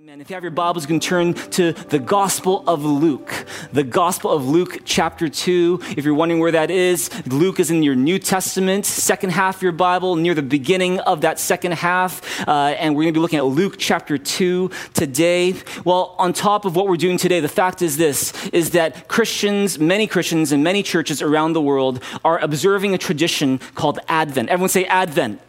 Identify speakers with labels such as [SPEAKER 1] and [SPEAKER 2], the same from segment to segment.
[SPEAKER 1] Amen. If you have your Bibles, you can turn to the Gospel of Luke. The Gospel of Luke, chapter 2. If you're wondering where that is, Luke is in your New Testament, second half of your Bible, near the beginning of that second half. Uh, and we're going to be looking at Luke chapter 2 today. Well, on top of what we're doing today, the fact is this, is that Christians, many Christians in many churches around the world are observing a tradition called Advent. Everyone say Advent.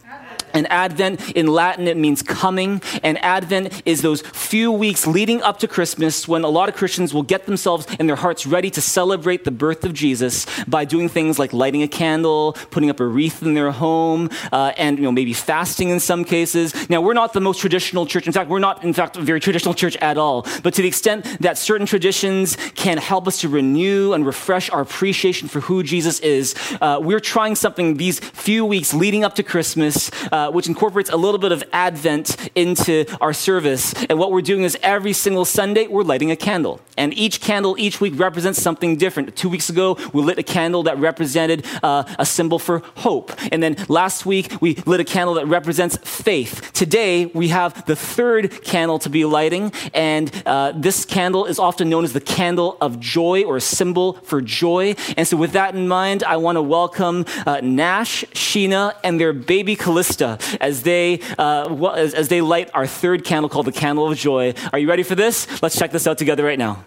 [SPEAKER 1] And Advent in Latin, it means coming. And Advent is those few weeks leading up to Christmas when a lot of Christians will get themselves and their hearts ready to celebrate the birth of Jesus by doing things like lighting a candle, putting up a wreath in their home, uh, and you know maybe fasting in some cases. Now, we're not the most traditional church. In fact, we're not, in fact, a very traditional church at all. But to the extent that certain traditions can help us to renew and refresh our appreciation for who Jesus is, uh, we're trying something these few weeks leading up to Christmas. Uh, uh, which incorporates a little bit of Advent into our service. And what we're doing is every single Sunday, we're lighting a candle. And each candle each week represents something different. Two weeks ago, we lit a candle that represented uh, a symbol for hope. And then last week, we lit a candle that represents faith. Today, we have the third candle to be lighting. And uh, this candle is often known as the candle of joy or a symbol for joy. And so, with that in mind, I want to welcome uh, Nash, Sheena, and their baby Callista as they, uh, as, as they light our third candle called the Candle of Joy. Are you ready for this? Let's check this out together right now.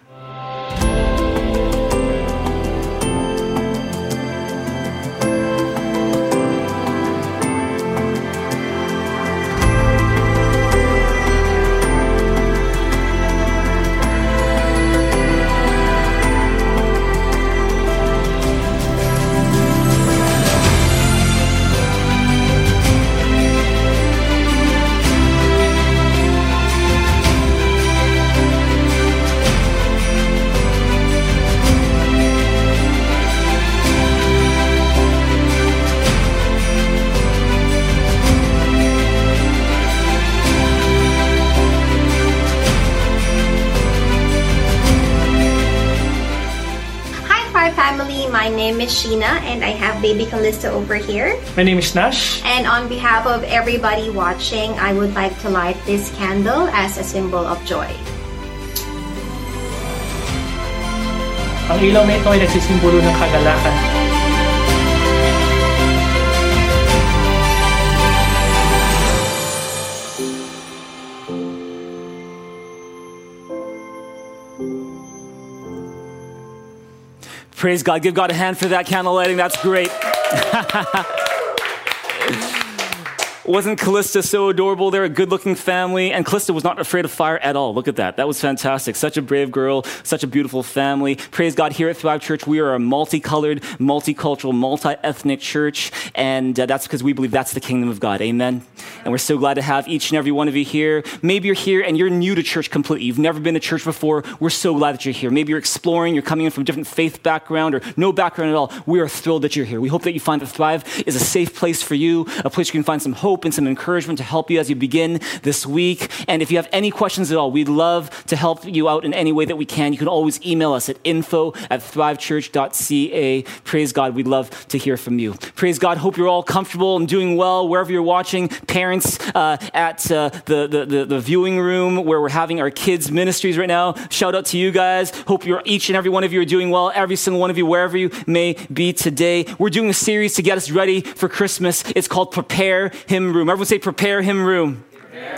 [SPEAKER 2] Sheena, and I have baby Callista over here.
[SPEAKER 3] My name is Nash.
[SPEAKER 2] And on behalf of everybody watching, I would like to light this candle as a symbol of joy.
[SPEAKER 3] Ang ilaw na ito ay nagsisimbolo ng kagalakan
[SPEAKER 1] Praise God. Give God a hand for that candle lighting. That's great. Wasn't Callista so adorable? They're a good looking family, and Callista was not afraid of fire at all. Look at that. That was fantastic. Such a brave girl, such a beautiful family. Praise God, here at Thrive Church, we are a multicolored, multicultural, multi ethnic church, and uh, that's because we believe that's the kingdom of God. Amen. And we're so glad to have each and every one of you here. Maybe you're here and you're new to church completely. You've never been to church before. We're so glad that you're here. Maybe you're exploring, you're coming in from a different faith background or no background at all. We are thrilled that you're here. We hope that you find that Thrive is a safe place for you, a place you can find some hope hope and some encouragement to help you as you begin this week. And if you have any questions at all, we'd love to help you out in any way that we can. You can always email us at info at thrivechurch.ca. Praise God. We'd love to hear from you. Praise God. Hope you're all comfortable and doing well wherever you're watching. Parents uh, at uh, the, the, the, the viewing room where we're having our kids' ministries right now. Shout out to you guys. Hope you're each and every one of you are doing well. Every single one of you, wherever you may be today. We're doing a series to get us ready for Christmas. It's called Prepare Him him room. Everyone say, prepare him room. Prepare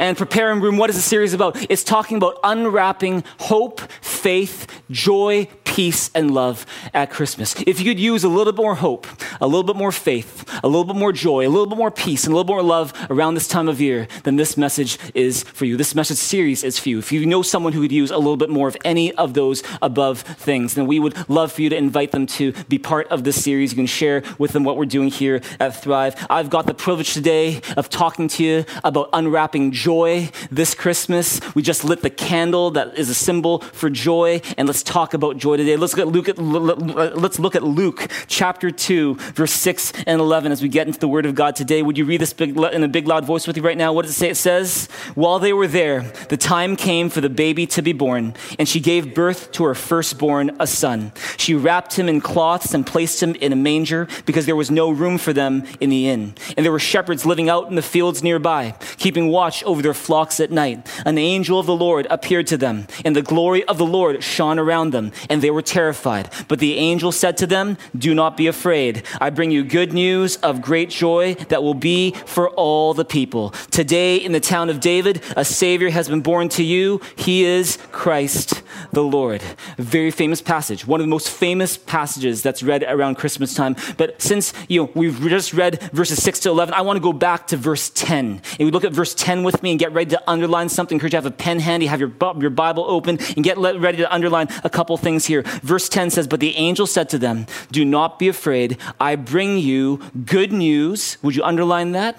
[SPEAKER 1] and preparing Room, what is the series about? It's talking about unwrapping hope, faith, joy, peace, and love at Christmas. If you could use a little bit more hope, a little bit more faith, a little bit more joy, a little bit more peace, and a little more love around this time of year, then this message is for you. This message series is for you. If you know someone who could use a little bit more of any of those above things, then we would love for you to invite them to be part of this series. You can share with them what we're doing here at Thrive. I've got the privilege today of talking to you about unwrapping joy joy this Christmas. We just lit the candle that is a symbol for joy, and let's talk about joy today. Let's look at Luke, let's look at Luke chapter 2, verse 6 and 11 as we get into the Word of God today. Would you read this big, in a big, loud voice with you right now? What does it say? It says, While they were there, the time came for the baby to be born, and she gave birth to her firstborn, a son. She wrapped him in cloths and placed him in a manger because there was no room for them in the inn. And there were shepherds living out in the fields nearby keeping watch over their flocks at night. An angel of the Lord appeared to them, and the glory of the Lord shone around them, and they were terrified. But the angel said to them, Do not be afraid. I bring you good news of great joy that will be for all the people. Today in the town of David, a Savior has been born to you. He is Christ the Lord. A very famous passage, one of the most famous passages that's read around Christmas time. But since you know we've just read verses 6 to 11, I want to go back to verse 10. And we look at verse 10 with me and get ready to underline something. I encourage you to have a pen handy, have your, your Bible open, and get ready to underline a couple things here. Verse 10 says, But the angel said to them, Do not be afraid. I bring you good news. Would you underline that?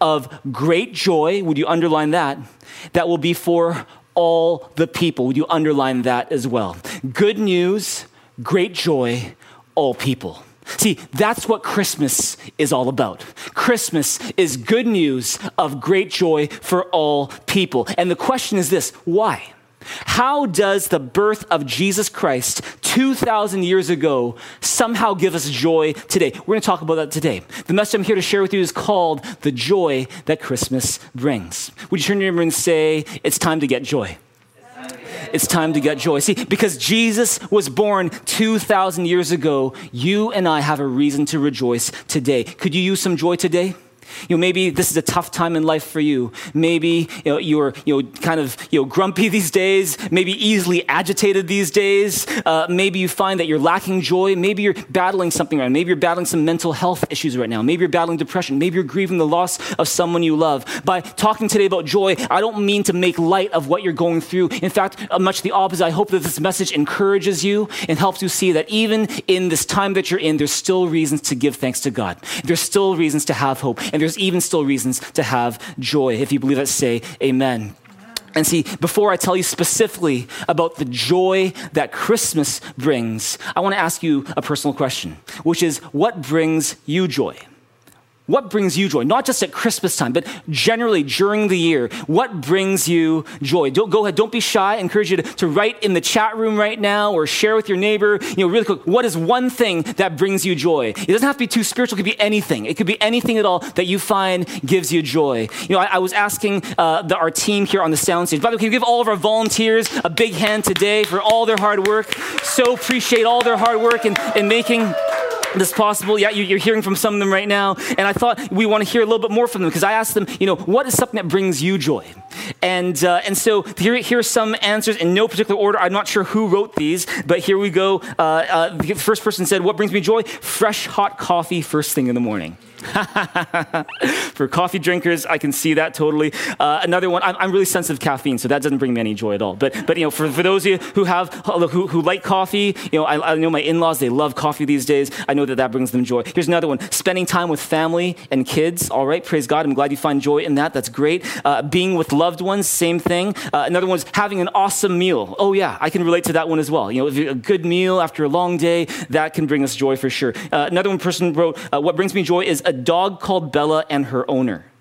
[SPEAKER 1] Of great joy. Would you underline that? That will be for all the people. Would you underline that as well? Good news, great joy, all people. See, that's what Christmas is all about. Christmas is good news of great joy for all people. And the question is this why? How does the birth of Jesus Christ 2,000 years ago somehow give us joy today? We're going to talk about that today. The message I'm here to share with you is called The Joy That Christmas Brings. Would you turn to your neighbor and say, It's time to get joy? It's time to get joy. See, because Jesus was born 2,000 years ago, you and I have a reason to rejoice today. Could you use some joy today? You know, maybe this is a tough time in life for you. Maybe you know, you're you know, kind of you know, grumpy these days, maybe easily agitated these days. Uh, maybe you find that you're lacking joy. Maybe you're battling something right now. Maybe you're battling some mental health issues right now. Maybe you're battling depression. Maybe you're grieving the loss of someone you love. By talking today about joy, I don't mean to make light of what you're going through. In fact, uh, much the opposite. I hope that this message encourages you and helps you see that even in this time that you're in, there's still reasons to give thanks to God. There's still reasons to have hope. And there's even still reasons to have joy. If you believe that, say amen. And see, before I tell you specifically about the joy that Christmas brings, I want to ask you a personal question, which is what brings you joy? What brings you joy? Not just at Christmas time, but generally during the year. What brings you joy? Don't, go ahead, don't be shy. I encourage you to, to write in the chat room right now or share with your neighbor. You know, really quick, what is one thing that brings you joy? It doesn't have to be too spiritual, it could be anything. It could be anything at all that you find gives you joy. You know, I, I was asking uh, the, our team here on the sound stage. By the way, can you give all of our volunteers a big hand today for all their hard work? So appreciate all their hard work in, in making this possible. Yeah, you're hearing from some of them right now. And I thought we want to hear a little bit more from them because I asked them, you know, what is something that brings you joy? And, uh, and so here, here are some answers in no particular order. I'm not sure who wrote these, but here we go. Uh, uh, the first person said, What brings me joy? Fresh hot coffee first thing in the morning. For coffee drinkers, I can see that totally. Uh, another one, I'm, I'm, really sensitive to caffeine, so that doesn't bring me any joy at all. But, but you know, for, for those of you who have who, who like coffee, you know, I, I know my in-laws, they love coffee these days. I know that that brings them joy. Here's another one, spending time with family and kids. All right, praise God. I'm glad you find joy in that. That's great. Uh, being with loved ones, same thing. Uh, another one is having an awesome meal. Oh yeah, I can relate to that one as well. You know, a good meal after a long day, that can bring us joy for sure. Uh, another one person wrote, uh, what brings me joy is a dog called Bella and her owner.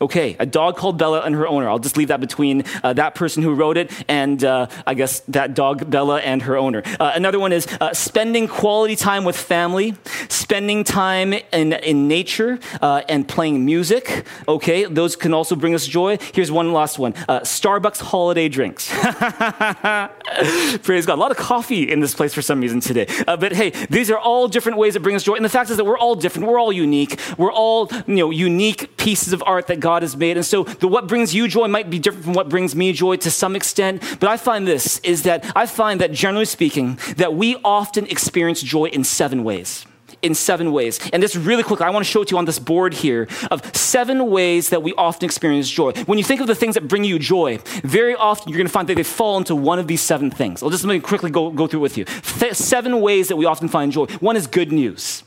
[SPEAKER 1] Okay, a dog called Bella and her owner. I'll just leave that between uh, that person who wrote it and uh, I guess that dog Bella and her owner. Uh, another one is uh, spending quality time with family, spending time in, in nature, uh, and playing music. Okay, those can also bring us joy. Here's one last one uh, Starbucks holiday drinks. Praise God. A lot of coffee in this place for some reason today. but hey, these are all different ways that bring us joy. And the fact is that we're all different, we're all unique, we're all you know, unique pieces of art that God God has made. And so the what brings you joy might be different from what brings me joy to some extent. But I find this is that I find that generally speaking, that we often experience joy in seven ways in seven ways. And this really quickly, I want to show it to you on this board here of seven ways that we often experience joy. When you think of the things that bring you joy, very often you're going to find that they fall into one of these seven things. I'll just quickly go, go through with you. Th- seven ways that we often find joy. One is good news.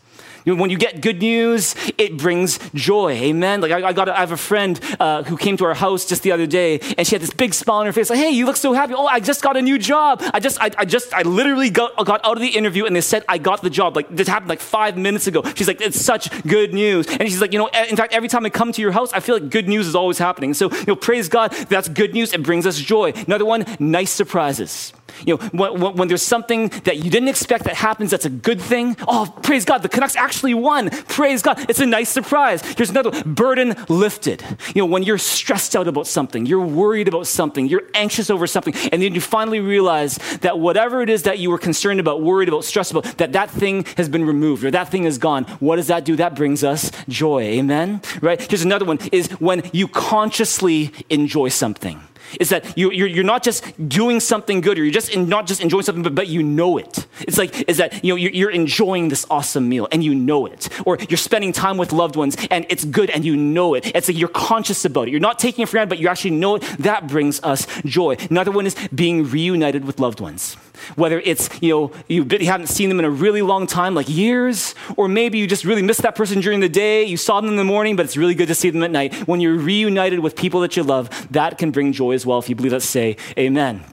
[SPEAKER 1] When you get good news, it brings joy. Amen. Like I, I got, I have a friend uh, who came to our house just the other day, and she had this big smile on her face, like, "Hey, you look so happy! Oh, I just got a new job. I just, I, I just, I literally got, got out of the interview, and they said I got the job. Like this happened like five minutes ago. She's like, it's such good news, and she's like, you know, in fact, every time I come to your house, I feel like good news is always happening. So, you know, praise God, that's good news. It brings us joy. Another one, nice surprises. You know, when, when, there's something that you didn't expect that happens that's a good thing, oh, praise God, the Canucks actually won. Praise God, it's a nice surprise. Here's another burden lifted. You know, when you're stressed out about something, you're worried about something, you're anxious over something, and then you finally realize that whatever it is that you were concerned about, worried about, stressed about, that that thing has been removed or that thing is gone. What does that do? That brings us joy. Amen? Right? Here's another one is when you consciously enjoy something is that you, you're, you're not just doing something good or you're just in, not just enjoying something, but, but you know it. It's like, is that you know, you're, you're enjoying this awesome meal and you know it. Or you're spending time with loved ones and it's good and you know it. It's like you're conscious about it. You're not taking it for granted, but you actually know it. That brings us joy. Another one is being reunited with loved ones. Whether it's, you know, you haven't seen them in a really long time, like years, or maybe you just really missed that person during the day, you saw them in the morning, but it's really good to see them at night. When you're reunited with people that you love, that can bring joy as well. If you believe that, say amen.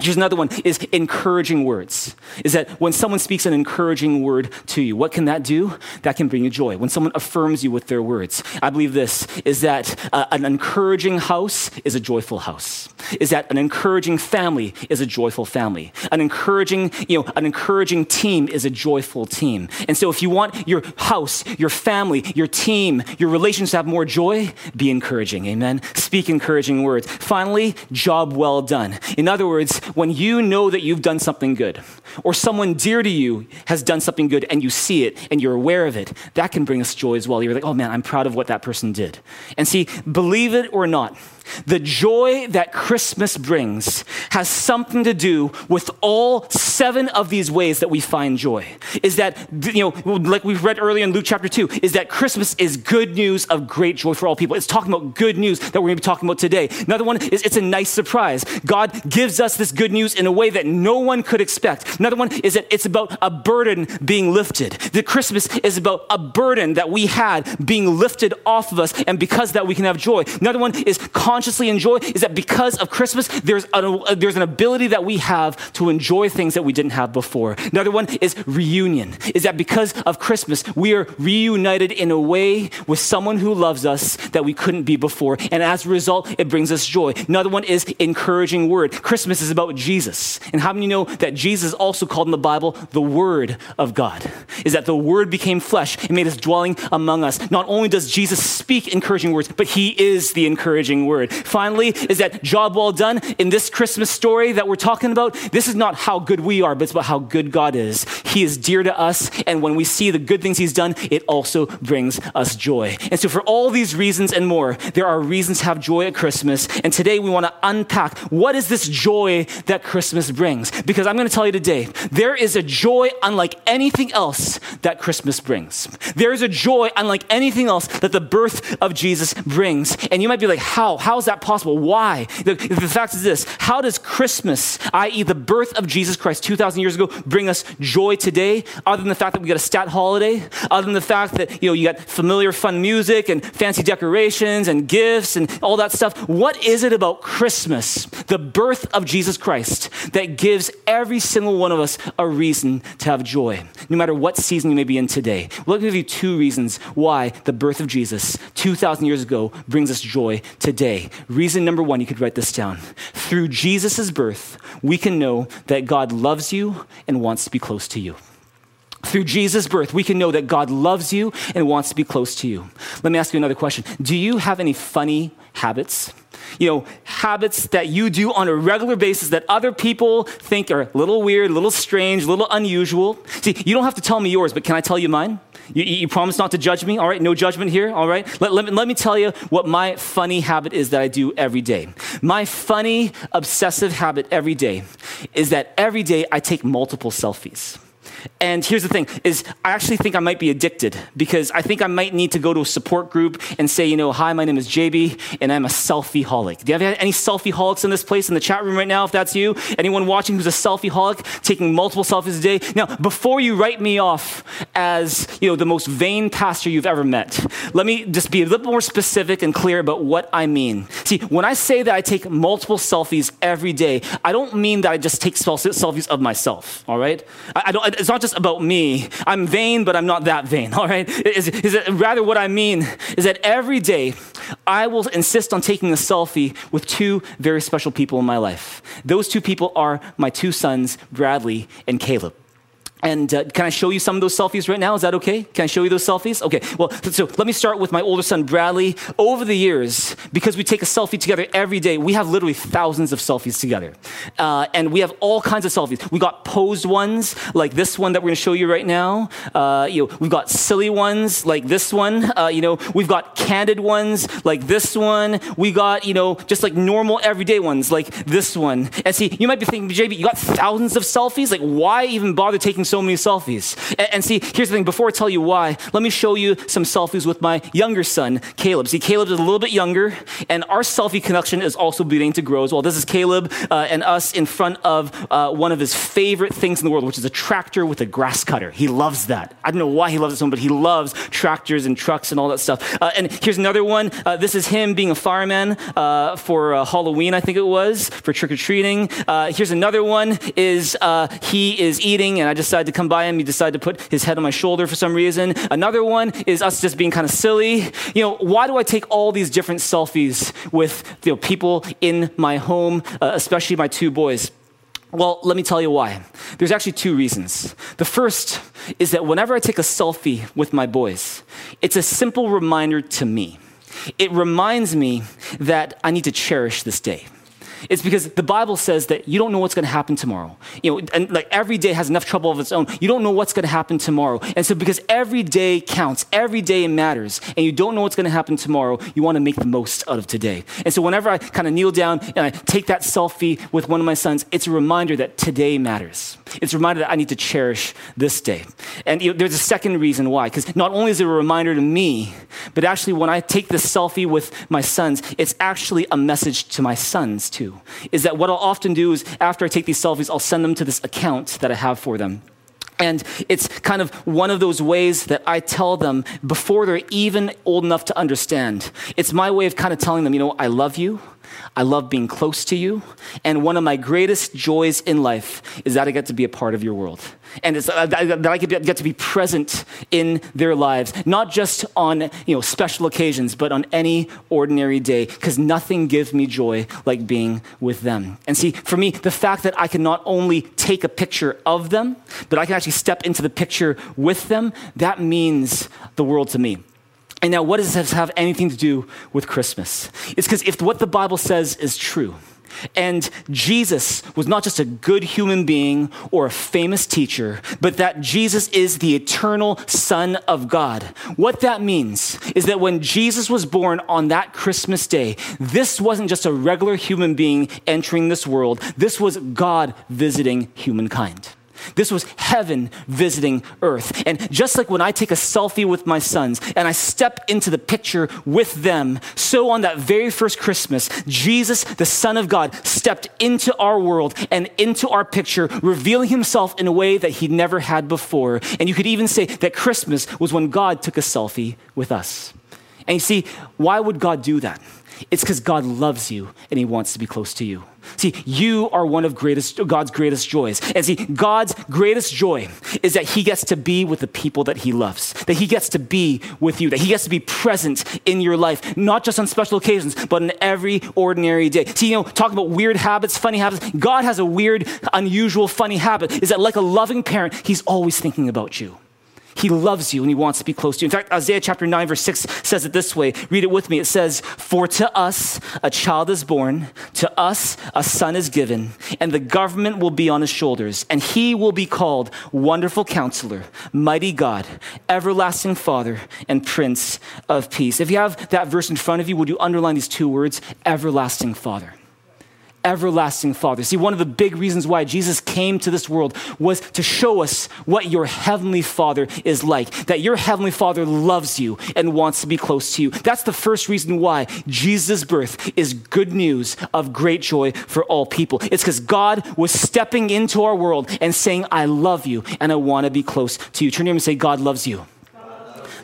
[SPEAKER 1] Here's another one is encouraging words. Is that when someone speaks an encouraging word to you, what can that do? That can bring you joy. When someone affirms you with their words. I believe this is that uh, an encouraging house is a joyful house. Is that an encouraging family is a joyful family. An encouraging, you know, an encouraging team is a joyful team. And so if you want your house, your family, your team, your relations to have more joy, be encouraging. Amen. Speak encouraging words. Finally, job well done. In other words, when you know that you've done something good, or someone dear to you has done something good and you see it and you're aware of it, that can bring us joy as well. You're like, oh man, I'm proud of what that person did. And see, believe it or not, the joy that Christmas brings has something to do with all seven of these ways that we find joy. Is that, you know, like we've read earlier in Luke chapter 2, is that Christmas is good news of great joy for all people. It's talking about good news that we're going to be talking about today. Another one is it's a nice surprise. God gives us this good news in a way that no one could expect. Another one is that it's about a burden being lifted. The Christmas is about a burden that we had being lifted off of us, and because that we can have joy. Another one is consciously enjoy is that because of Christmas, there's, a, there's an ability that we have to enjoy things that we didn't have before. Another one is reunion, is that because of Christmas, we are reunited in a way with someone who loves us that we couldn't be before. And as a result, it brings us joy. Another one is encouraging word. Christmas is about Jesus. And how many know that Jesus is also called in the Bible the Word of God? Is that the Word became flesh and made his dwelling among us. Not only does Jesus speak encouraging words, but he is the encouraging word. Finally, is that job well done in this Christmas story that we're talking about? This is not how good we are, but it's about how good God is. He is dear to us, and when we see the good things He's done, it also brings us joy. And so, for all these reasons and more, there are reasons to have joy at Christmas. And today we want to unpack what is this joy that Christmas brings? Because I'm going to tell you today, there is a joy unlike anything else that Christmas brings. There is a joy unlike anything else that the birth of Jesus brings. And you might be like, how? How is that possible? Why? The, the fact is this how does Christmas, i.e., the birth of Jesus Christ 2,000 years ago, bring us joy today, other than the fact that we got a stat holiday, other than the fact that you know you got familiar fun music and fancy decorations and gifts and all that stuff? What is it about Christmas, the birth of Jesus Christ, that gives every single one of us a reason to have joy, no matter what season you may be in today? Let me give you two reasons why the birth of Jesus 2,000 years ago brings us joy today. Reason number one, you could write this down. Through Jesus' birth, we can know that God loves you and wants to be close to you. Through Jesus' birth, we can know that God loves you and wants to be close to you. Let me ask you another question. Do you have any funny habits? You know, habits that you do on a regular basis that other people think are a little weird, a little strange, a little unusual. See, you don't have to tell me yours, but can I tell you mine? You, you, promise not to judge me? All right, no judgment here, all right? Let, let, let me tell you what my funny habit is that I do every day. My funny, obsessive habit every day is that every day I take multiple selfies. And here's the thing is I actually think I might be addicted because I think I might need to go to a support group and say, you know, hi, my name is JB and I'm a selfie holic. Do you have any selfie holics in this place in the chat room right now if that's you? Anyone watching who's a selfie holic taking multiple selfies a day? Now, before you write me off as, you know, the most vain pastor you've ever met, let me just be a little more specific and clear about what I mean. See, when I say that I take multiple selfies every day, I don't mean that I just take selfies of myself, all right? I, don't it's not just about me. I'm vain, but I'm not that vain, all right? Is, is it, rather, what I mean is that every day I will insist on taking a selfie with two very special people in my life. Those two people are my two sons, Bradley and Caleb. And uh, can I show you some of those selfies right now? Is that okay? Can I show you those selfies? Okay, well, so let me start with my older son, Bradley. Over the years, because we take a selfie together every day, we have literally thousands of selfies together. Uh, and we have all kinds of selfies. We got posed ones, like this one that we're gonna show you right now. Uh, you know, we've got silly ones, like this one. Uh, you know, we've got candid ones, like this one. We got, you know, just like normal everyday ones, like this one. And see, you might be thinking, JB, you got thousands of selfies? Like, why even bother taking so many selfies. And, and, see, here's the thing before I tell you why, let me show you some selfies with my younger son, Caleb. See, Caleb is a little bit younger, and our selfie connection is also beginning to grow as well. This is Caleb uh, and us in front of uh, one of his favorite things in the world, which is a tractor with a grass cutter. He loves that. I don't know why he loves it so much, but he loves tractors and trucks and all that stuff. Uh, and here's another one. Uh, this is him being a fireman uh, for uh, Halloween, I think it was, for trick or treating. here's another one is he is eating, and I decided to come by him. He decided to put his head on my shoulder for some reason. Another one is us just being kind of silly. You know, why do I take all these different selfies with you know, people in my home, uh, especially my two boys? Well, let me tell you why. There's actually two reasons. The first is that whenever I take a selfie with my boys, it's a simple reminder to me. It reminds me that I need to cherish this day. It's because the Bible says that you don't know what's going to happen tomorrow. You know, and like every day has enough trouble of its own. You don't know what's going to happen tomorrow. And so because every day counts, every day matters, and you don't know what's going to happen tomorrow, you want to make the most out of today. And so whenever I kind of kneel down and I take that selfie with one of my sons, it's a reminder that today matters. It's a reminder that I need to cherish this day. And you know, there's a second reason why, because not only is it a reminder to me, but actually when I take this selfie with my sons, it's actually a message to my sons too is that what I'll often do is after I take these selfies, I'll send them to this account that I have for them. And it's kind of one of those ways that I tell them before they're even old enough to understand. It's my way of kind of telling them, you know, I love you. I love being close to you. And one of my greatest joys in life is that I get to be a part of your world. And uh, that I get to be present in their lives, not just on you know, special occasions, but on any ordinary day, because nothing gives me joy like being with them. And see, for me, the fact that I can not only take a picture of them, but I can actually step into the picture with them, that means the world to me. And now, what does this have anything to do with Christmas? It's because if what the Bible says is true, and Jesus was not just a good human being or a famous teacher, but that Jesus is the eternal Son of God. What that means is that when Jesus was born on that Christmas day, this wasn't just a regular human being entering this world, this was God visiting humankind. This was heaven visiting earth. And just like when I take a selfie with my sons and I step into the picture with them, so on that very first Christmas, Jesus, the Son of God, stepped into our world and into our picture, revealing himself in a way that he never had before. And you could even say that Christmas was when God took a selfie with us. And you see, why would God do that? It's because God loves you and he wants to be close to you. See, you are one of greatest, God's greatest joys. And see, God's greatest joy is that He gets to be with the people that He loves, that He gets to be with you, that He gets to be present in your life, not just on special occasions, but in every ordinary day. See, you know, talk about weird habits, funny habits. God has a weird, unusual, funny habit, is that like a loving parent, He's always thinking about you. He loves you and he wants to be close to you. In fact, Isaiah chapter 9, verse 6 says it this way. Read it with me. It says, For to us a child is born, to us a son is given, and the government will be on his shoulders, and he will be called Wonderful Counselor, Mighty God, Everlasting Father, and Prince of Peace. If you have that verse in front of you, would you underline these two words, Everlasting Father? Everlasting Father. See, one of the big reasons why Jesus came to this world was to show us what your heavenly Father is like, that your heavenly Father loves you and wants to be close to you. That's the first reason why Jesus' birth is good news of great joy for all people. It's because God was stepping into our world and saying, I love you and I want to be close to you. Turn to him and say, God loves you.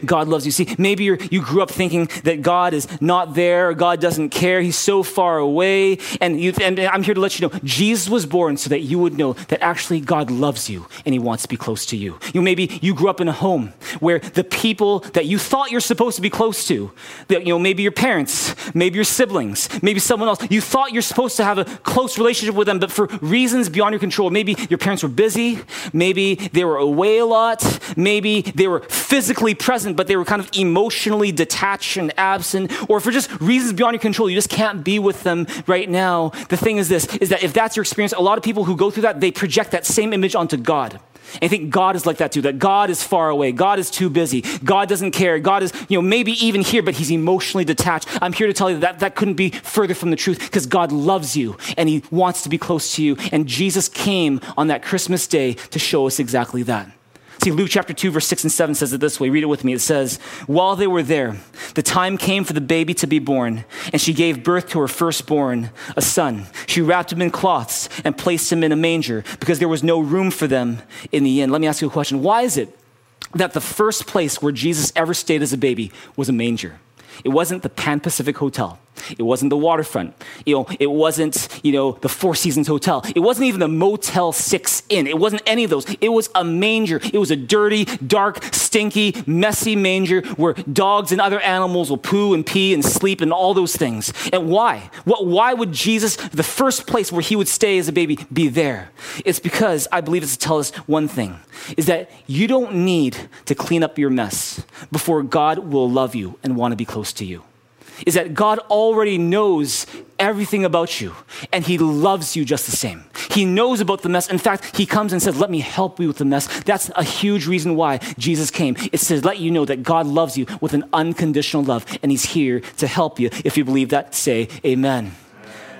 [SPEAKER 1] God loves you. See, maybe you you grew up thinking that God is not there, or God doesn't care, He's so far away. And, you, and I'm here to let you know Jesus was born so that you would know that actually God loves you and He wants to be close to you. You know, maybe you grew up in a home where the people that you thought you're supposed to be close to, that, you know, maybe your parents, maybe your siblings, maybe someone else, you thought you're supposed to have a close relationship with them, but for reasons beyond your control, maybe your parents were busy, maybe they were away a lot, maybe they were physically present, but they were kind of emotionally detached and absent, or for just reasons beyond your control, you just can't be with them right now. The thing is this, is that if that's your experience, a lot of people who go through that, they project that same image onto God. And I think God is like that too, that God is far away. God is too busy. God doesn't care. God is, you know, maybe even here, but he's emotionally detached. I'm here to tell you that that couldn't be further from the truth because God loves you and he wants to be close to you. And Jesus came on that Christmas day to show us exactly that. See, Luke chapter 2, verse 6 and 7 says it this way. Read it with me. It says, While they were there, the time came for the baby to be born, and she gave birth to her firstborn, a son. She wrapped him in cloths and placed him in a manger because there was no room for them in the inn. Let me ask you a question. Why is it that the first place where Jesus ever stayed as a baby was a manger? It wasn't the Pan Pacific Hotel. It wasn't the waterfront. You know, it wasn't, you know, the Four Seasons Hotel. It wasn't even the Motel 6 Inn. It wasn't any of those. It was a manger. It was a dirty, dark, stinky, messy manger where dogs and other animals will poo and pee and sleep and all those things. And why? What, why would Jesus, the first place where he would stay as a baby, be there? It's because I believe it's to tell us one thing is that you don't need to clean up your mess before God will love you and want to be close to you is that God already knows everything about you and he loves you just the same. He knows about the mess. In fact, he comes and says, Let me help you with the mess. That's a huge reason why Jesus came. It's to let you know that God loves you with an unconditional love and he's here to help you. If you believe that, say amen.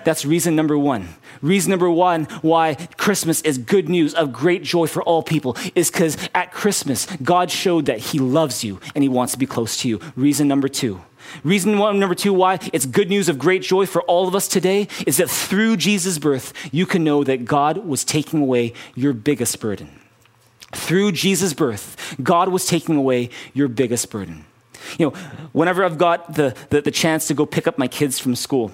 [SPEAKER 1] That's reason number one. Reason number one why Christmas is good news of great joy for all people is because at Christmas, God showed that He loves you and He wants to be close to you. Reason number two Reason one, number two, why it's good news of great joy for all of us today is that through Jesus' birth, you can know that God was taking away your biggest burden. Through Jesus' birth, God was taking away your biggest burden. You know, whenever I've got the, the, the chance to go pick up my kids from school,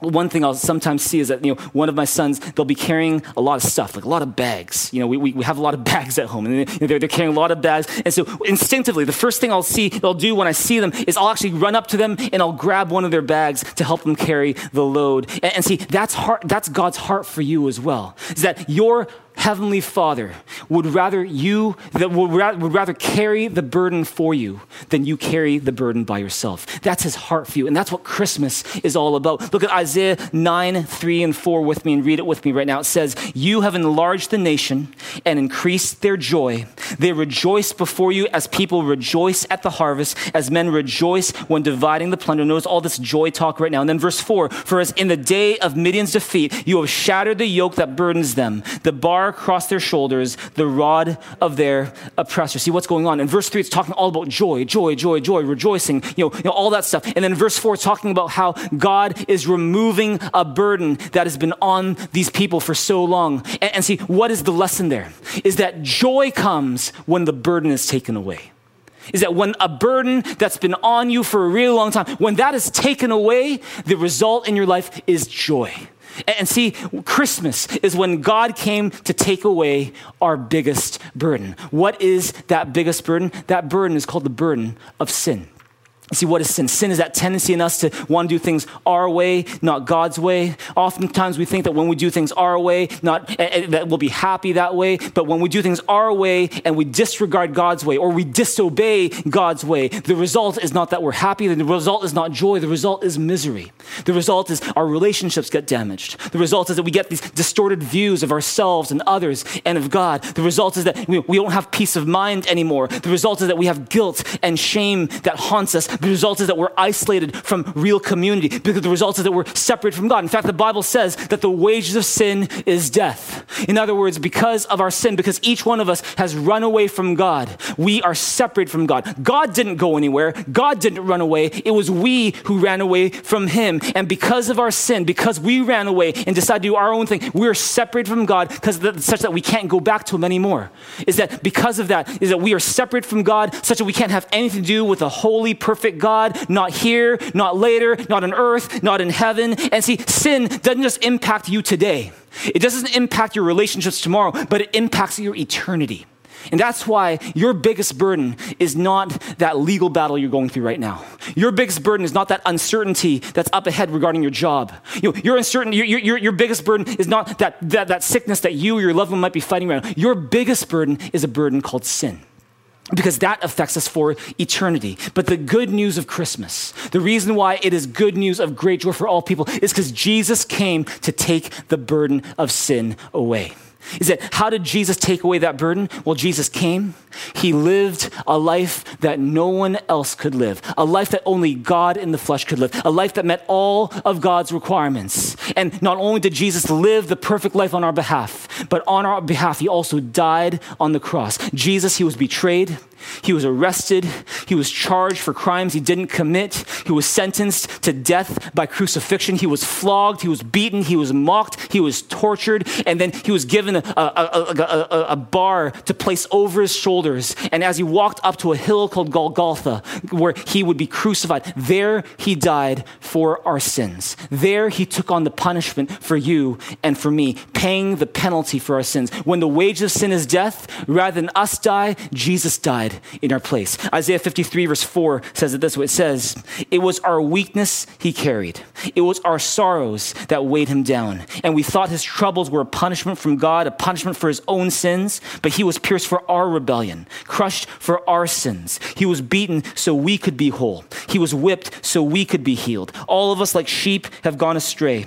[SPEAKER 1] one thing I'll sometimes see is that, you know, one of my sons, they'll be carrying a lot of stuff, like a lot of bags. You know, we, we have a lot of bags at home, and they're, they're carrying a lot of bags. And so instinctively, the first thing I'll see, they'll do when I see them is I'll actually run up to them and I'll grab one of their bags to help them carry the load. And, and see, that's, heart, that's God's heart for you as well, is that your heavenly father would rather you that would, would rather carry the burden for you than you carry the burden by yourself. That's his heart for you and that's what christmas is all about. Look at isaiah 9 3 and 4 with me and read it with me right now. It says you have enlarged the nation and increased their joy. They rejoice before you as people rejoice at the harvest as men rejoice when dividing the plunder. Notice all this joy talk right now. And then verse 4 for as in the day of midian's defeat you have shattered the yoke that burdens them. The bar across their shoulders the rod of their oppressor. See what's going on. In verse 3, it's talking all about joy, joy, joy, joy, rejoicing, you know, you know, all that stuff. And then verse 4, it's talking about how God is removing a burden that has been on these people for so long. And, and see, what is the lesson there? Is that joy comes when the burden is taken away is that when a burden that's been on you for a really long time, when that is taken away, the result in your life is joy. And see, Christmas is when God came to take away our biggest burden. What is that biggest burden? That burden is called the burden of sin. See, what is sin? Sin is that tendency in us to want to do things our way, not God's way. Oftentimes we think that when we do things our way, not uh, that we'll be happy that way, but when we do things our way and we disregard God's way or we disobey God's way, the result is not that we're happy, the result is not joy, the result is misery. The result is our relationships get damaged. The result is that we get these distorted views of ourselves and others and of God. The result is that we, we don't have peace of mind anymore. The result is that we have guilt and shame that haunts us the result is that we're isolated from real community because the result is that we're separated from God. In fact, the Bible says that the wages of sin is death. In other words, because of our sin, because each one of us has run away from God, we are separate from God. God didn't go anywhere, God didn't run away. It was we who ran away from Him. And because of our sin, because we ran away and decided to do our own thing, we are separated from God because such that we can't go back to Him anymore. Is that because of that, is that we are separate from God such that we can't have anything to do with a holy, perfect God, not here, not later, not on earth, not in heaven. And see, sin doesn't just impact you today. It doesn't impact your relationships tomorrow, but it impacts your eternity. And that's why your biggest burden is not that legal battle you're going through right now. Your biggest burden is not that uncertainty that's up ahead regarding your job. You know, your, uncertainty, your, your, your biggest burden is not that, that, that sickness that you or your loved one might be fighting around. Your biggest burden is a burden called sin because that affects us for eternity. But the good news of Christmas, the reason why it is good news of great joy for all people, is because Jesus came to take the burden of sin away. Is that how did Jesus take away that burden? Well, Jesus came. He lived a life that no one else could live, a life that only God in the flesh could live, a life that met all of God's requirements. And not only did Jesus live the perfect life on our behalf, but on our behalf, he also died on the cross. Jesus, he was betrayed. He was arrested. He was charged for crimes he didn't commit. He was sentenced to death by crucifixion. He was flogged. He was beaten. He was mocked. He was tortured. And then he was given a, a, a, a, bar to place over his shoulders. And as he walked up to a hill called Golgotha, where he would be crucified, there he died for our sins. There he took on the punishment for you and for me, paying the penalty for our sins. When the wage of sin is death, rather than us die, Jesus died in our place. Isaiah 53, verse 4 says it this way it says, It was our weakness he carried, it was our sorrows that weighed him down. And we thought his troubles were a punishment from God, a punishment for his own sins, but he was pierced for our rebellion, crushed for our sins. He was beaten so we could be whole, he was whipped so we could be healed. All of us, like sheep, have gone astray.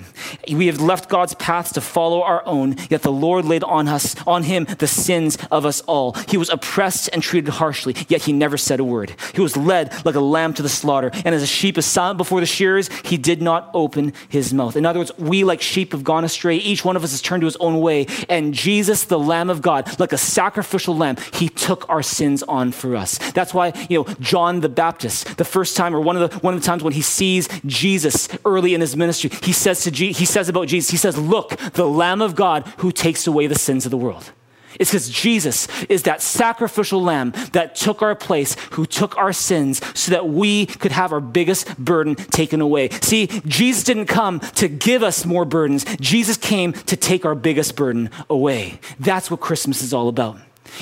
[SPEAKER 1] We have left God's paths to follow our own, yet the Lord laid on us, on him, the sins of us all. He was oppressed and treated harshly harshly, yet he never said a word. He was led like a lamb to the slaughter, and as a sheep is silent before the shearers, he did not open his mouth. In other words, we like sheep have gone astray. Each one of us has turned to his own way, and Jesus, the Lamb of God, like a sacrificial lamb, he took our sins on for us. That's why, you know, John the Baptist, the first time or one of the one of the times when he sees Jesus early in his ministry, he says to Je- he says about Jesus, he says, "Look, the Lamb of God who takes away the sins of the world." It's because Jesus is that sacrificial lamb that took our place, who took our sins so that we could have our biggest burden taken away. See, Jesus didn't come to give us more burdens, Jesus came to take our biggest burden away. That's what Christmas is all about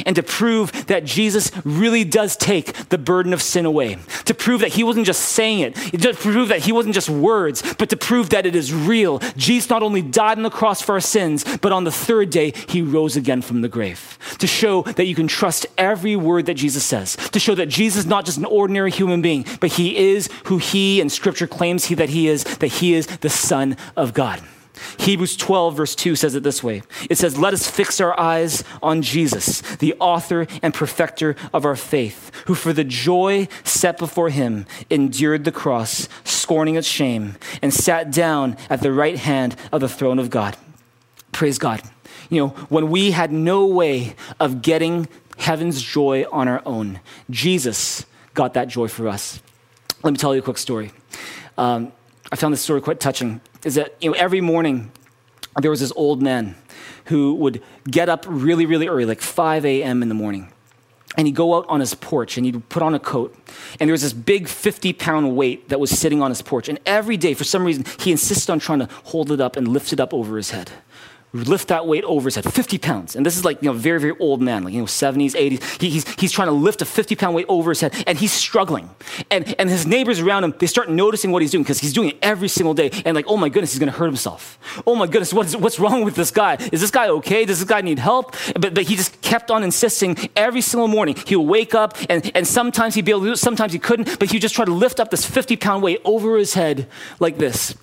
[SPEAKER 1] and to prove that Jesus really does take the burden of sin away. To prove that he wasn't just saying it, to prove that he wasn't just words, but to prove that it is real. Jesus not only died on the cross for our sins, but on the third day, he rose again from the grave. To show that you can trust every word that Jesus says. To show that Jesus is not just an ordinary human being, but he is who he and scripture claims he, that he is, that he is the Son of God. Hebrews 12, verse 2 says it this way It says, Let us fix our eyes on Jesus, the author and perfecter of our faith, who for the joy set before him endured the cross, scorning its shame, and sat down at the right hand of the throne of God. Praise God. You know, when we had no way of getting heaven's joy on our own, Jesus got that joy for us. Let me tell you a quick story. Um, I found this story quite touching is that you know, every morning there was this old man who would get up really, really early, like 5 a.m. in the morning. And he'd go out on his porch and he'd put on a coat. And there was this big 50 pound weight that was sitting on his porch. And every day, for some reason, he insisted on trying to hold it up and lift it up over his head lift that weight over his head, 50 pounds. And this is like, you know, very, very old man, like, you know, 70s, 80s. He, he's, he's trying to lift a 50 pound weight over his head and he's struggling. And, and his neighbors around him, they start noticing what he's doing because he's doing it every single day. And like, oh my goodness, he's going to hurt himself. Oh my goodness, what is, what's wrong with this guy? Is this guy okay? Does this guy need help? But, but he just kept on insisting every single morning. He would wake up and, and sometimes he'd be able to do it, sometimes he couldn't, but he'd just try to lift up this 50 pound weight over his head like this.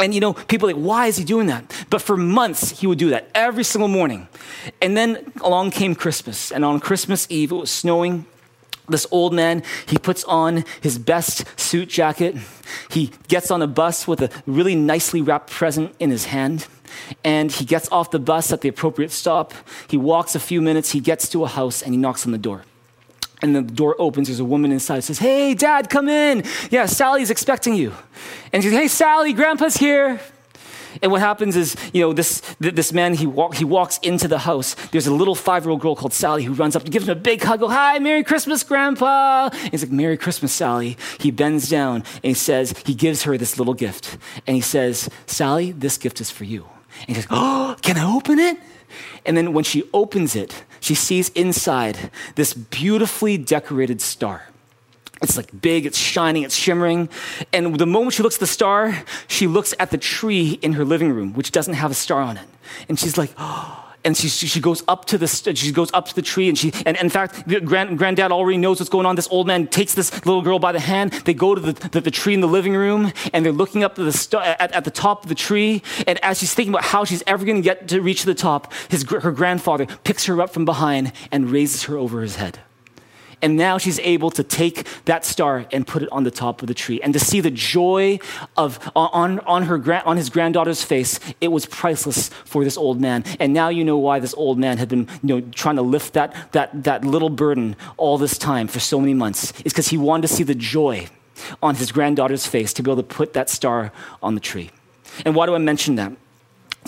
[SPEAKER 1] And you know, people like, why is he doing that? But for months, he would do that every single morning. And then along came Christmas. And on Christmas Eve, it was snowing this old man, he puts on his best suit jacket. He gets on a bus with a really nicely wrapped present in his hand. And he gets off the bus at the appropriate stop. He walks a few minutes, he gets to a house, and he knocks on the door. And then the door opens, there's a woman inside, says, Hey, dad, come in. Yeah, Sally's expecting you. And she says, Hey, Sally, grandpa's here. And what happens is, you know, this, this man, he, walk, he walks into the house. There's a little five year old girl called Sally who runs up and gives him a big hug. Go, Hi, Merry Christmas, Grandpa. And he's like, Merry Christmas, Sally. He bends down and he says, he gives her this little gift. And he says, Sally, this gift is for you. And he says, Oh, can I open it? And then when she opens it, she sees inside this beautifully decorated star. It's like big, it's shining, it's shimmering. And the moment she looks at the star, she looks at the tree in her living room, which doesn't have a star on it. And she's like, oh, and she, she goes up to the she goes up to the tree and she and, and in fact grand, granddad already knows what's going on. This old man takes this little girl by the hand. They go to the, the, the tree in the living room and they're looking up the st- at, at the top of the tree. And as she's thinking about how she's ever going to get to reach the top his her grandfather picks her up from behind and raises her over his head and now she's able to take that star and put it on the top of the tree. And to see the joy of on, on, her, on his granddaughter's face, it was priceless for this old man. And now you know why this old man had been you know, trying to lift that, that, that little burden all this time for so many months. It's because he wanted to see the joy on his granddaughter's face to be able to put that star on the tree. And why do I mention that?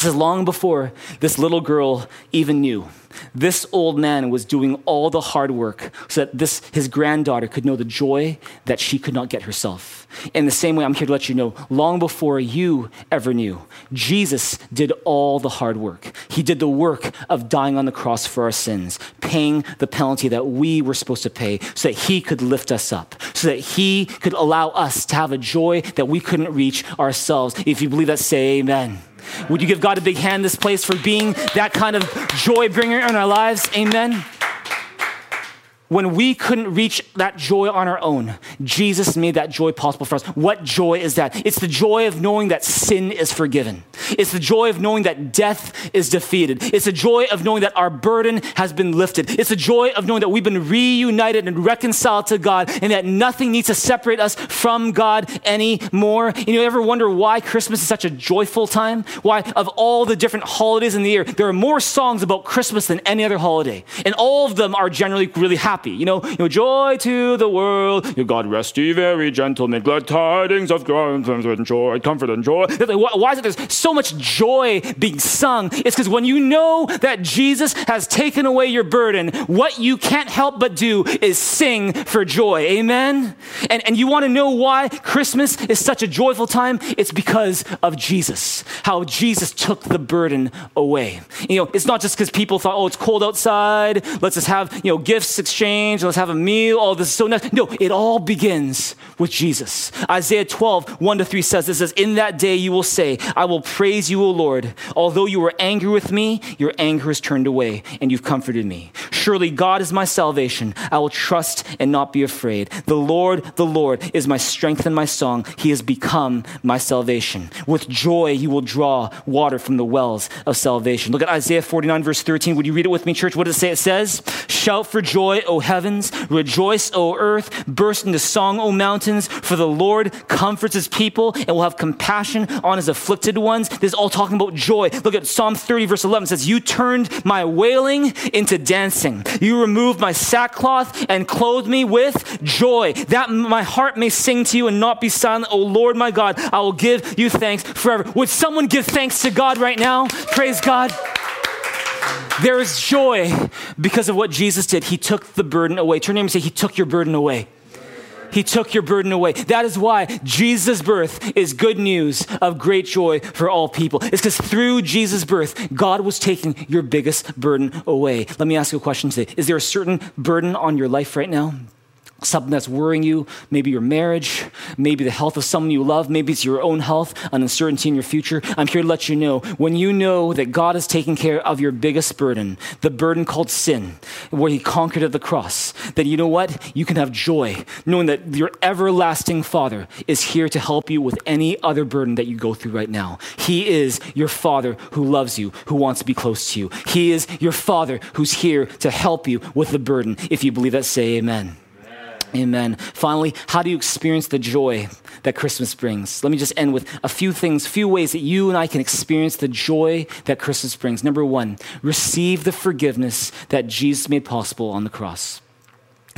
[SPEAKER 1] Says, long before this little girl even knew, this old man was doing all the hard work so that this, his granddaughter could know the joy that she could not get herself. In the same way, I'm here to let you know, long before you ever knew, Jesus did all the hard work. He did the work of dying on the cross for our sins, paying the penalty that we were supposed to pay so that he could lift us up, so that he could allow us to have a joy that we couldn't reach ourselves. If you believe that, say amen. Would you give God a big hand this place for being that kind of joy bringer in our lives? Amen when we couldn't reach that joy on our own, Jesus made that joy possible for us. What joy is that? It's the joy of knowing that sin is forgiven. It's the joy of knowing that death is defeated. It's the joy of knowing that our burden has been lifted. It's the joy of knowing that we've been reunited and reconciled to God and that nothing needs to separate us from God anymore. You know, ever wonder why Christmas is such a joyful time? Why, of all the different holidays in the year, there are more songs about Christmas than any other holiday. And all of them are generally really happy happy. You know, you know, joy to the world. Your God rest ye merry gentlemen. Glad tidings of joy, comfort and joy. Why is it there's so much joy being sung? It's because when you know that Jesus has taken away your burden, what you can't help but do is sing for joy. Amen? And, and you want to know why Christmas is such a joyful time? It's because of Jesus. How Jesus took the burden away. You know, it's not just because people thought, oh, it's cold outside. Let's just have, you know, gifts exchanged exchange, let's have a meal, all this is so nice. No, it all begins with Jesus. Isaiah 12, 1 to 3 says, It says, In that day you will say, I will praise you, O Lord. Although you were angry with me, your anger is turned away, and you've comforted me. Surely God is my salvation. I will trust and not be afraid. The Lord, the Lord, is my strength and my song. He has become my salvation. With joy you will draw water from the wells of salvation. Look at Isaiah 49, verse 13. Would you read it with me, church? What does it say? It says, Shout for joy, O heavens. Rejoice, O earth. Burst into song, O mountains. For the Lord comforts his people and will have compassion on his afflicted ones. This is all talking about joy. Look at Psalm 30, verse 11. It says, You turned my wailing into dancing. You removed my sackcloth and clothed me with joy. That my heart may sing to you and not be silent. O Lord my God, I will give you thanks forever. Would someone give thanks to God right now? Praise God. There is joy because of what Jesus did. He took the burden away. Turn to him and say, He took your burden away. He took your burden away. That is why Jesus' birth is good news of great joy for all people. It's because through Jesus' birth, God was taking your biggest burden away. Let me ask you a question today. Is there a certain burden on your life right now? Something that's worrying you, maybe your marriage, maybe the health of someone you love, maybe it's your own health, an uncertainty in your future. I'm here to let you know when you know that God is taking care of your biggest burden, the burden called sin, where He conquered at the cross, that you know what? You can have joy knowing that your everlasting Father is here to help you with any other burden that you go through right now. He is your Father who loves you, who wants to be close to you. He is your Father who's here to help you with the burden. If you believe that, say amen. Amen. Finally, how do you experience the joy that Christmas brings? Let me just end with a few things, few ways that you and I can experience the joy that Christmas brings. Number one, receive the forgiveness that Jesus made possible on the cross.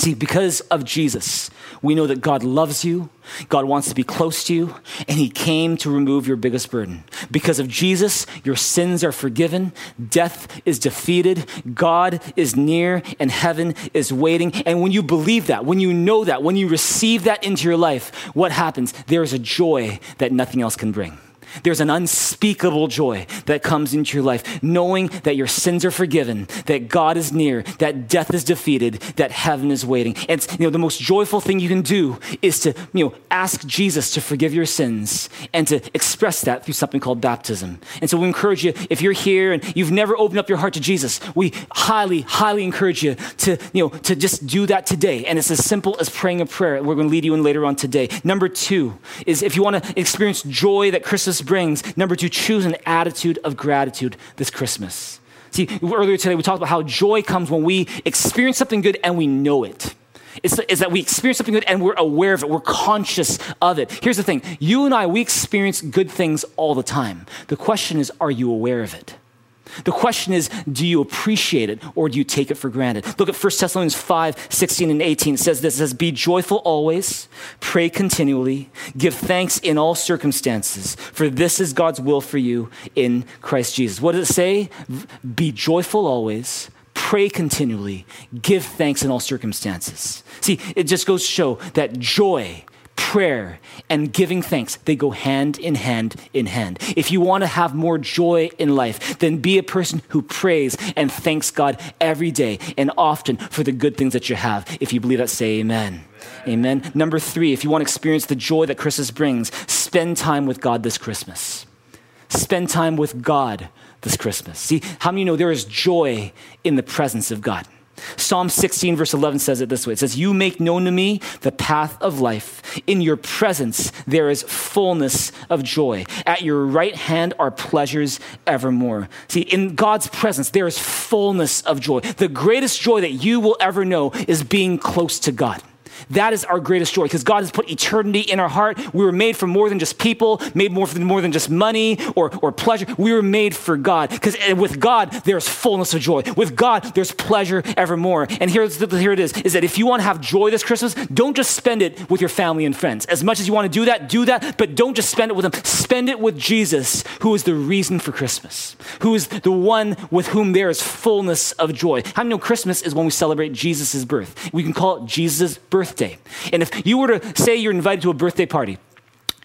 [SPEAKER 1] See, because of Jesus, we know that God loves you, God wants to be close to you, and He came to remove your biggest burden. Because of Jesus, your sins are forgiven, death is defeated, God is near, and heaven is waiting. And when you believe that, when you know that, when you receive that into your life, what happens? There is a joy that nothing else can bring. There's an unspeakable joy that comes into your life, knowing that your sins are forgiven, that God is near, that death is defeated, that heaven is waiting. And you know, the most joyful thing you can do is to you know, ask Jesus to forgive your sins and to express that through something called baptism. And so we encourage you, if you're here and you've never opened up your heart to Jesus, we highly, highly encourage you to, you know, to just do that today. And it's as simple as praying a prayer. We're going to lead you in later on today. Number two is if you want to experience joy that Christmas brings. Number two, choose an attitude of gratitude this Christmas. See, earlier today we talked about how joy comes when we experience something good and we know it. It's, it's, that we experience something good and we're aware of it. We're conscious of it. Here's the thing you and I, we experience good things all the time. The question is, are you aware of it? The question is, do you appreciate it or do you take it for granted? Look at 1 Thessalonians 5, 16 and 18. It says this, it says, be joyful always, pray continually, give thanks in all circumstances, for this is God's will for you in Christ Jesus. What does it say? Be joyful always, pray continually, give thanks in all circumstances. See, it just goes to show that joy prayer and giving thanks, they go hand in hand in hand. If you want to have more joy in life, then be a person who prays and thanks God every day and often for the good things that you have. If you believe that, say amen. Amen. amen. Number three, if you want to experience the joy that Christmas brings, spend time with God this Christmas. Spend time with God this Christmas. See, how many know there is joy in the presence of God? Psalm 16, verse 11 says it this way It says, You make known to me the path of life. In your presence there is fullness of joy. At your right hand are pleasures evermore. See, in God's presence there is fullness of joy. The greatest joy that you will ever know is being close to God. That is our greatest joy because God has put eternity in our heart. We were made for more than just people, made more for more than just money or, or pleasure. We were made for God because eh, with God, there's fullness of joy. With God, there's pleasure evermore. And here's the, here it is, is that if you want to have joy this Christmas, don't just spend it with your family and friends. As much as you want to do that, do that, but don't just spend it with them. Spend it with Jesus, who is the reason for Christmas, who is the one with whom there is fullness of joy. How many know Christmas is when we celebrate Jesus' birth? We can call it Jesus' birth birthday. And if you were to say you're invited to a birthday party,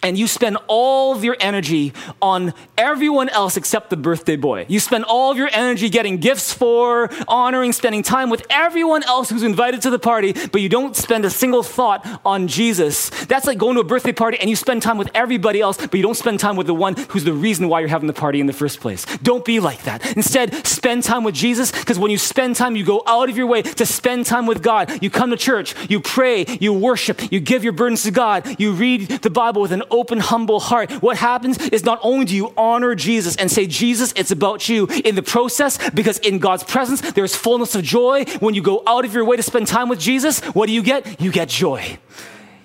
[SPEAKER 1] and you spend all of your energy on everyone else except the birthday boy. You spend all of your energy getting gifts for, honoring, spending time with everyone else who's invited to the party, but you don't spend a single thought on Jesus. That's like going to a birthday party and you spend time with everybody else, but you don't spend time with the one who's the reason why you're having the party in the first place. Don't be like that. Instead, spend time with Jesus because when you spend time, you go out of your way to spend time with God. You come to church, you pray, you worship, you give your burdens to God, you read the Bible with an open, humble heart, what happens is not only do you honor Jesus and say, Jesus, it's about you in the process, because in God's presence, there's fullness of joy. When you go out of your way to spend time with Jesus, what do you get? You get joy.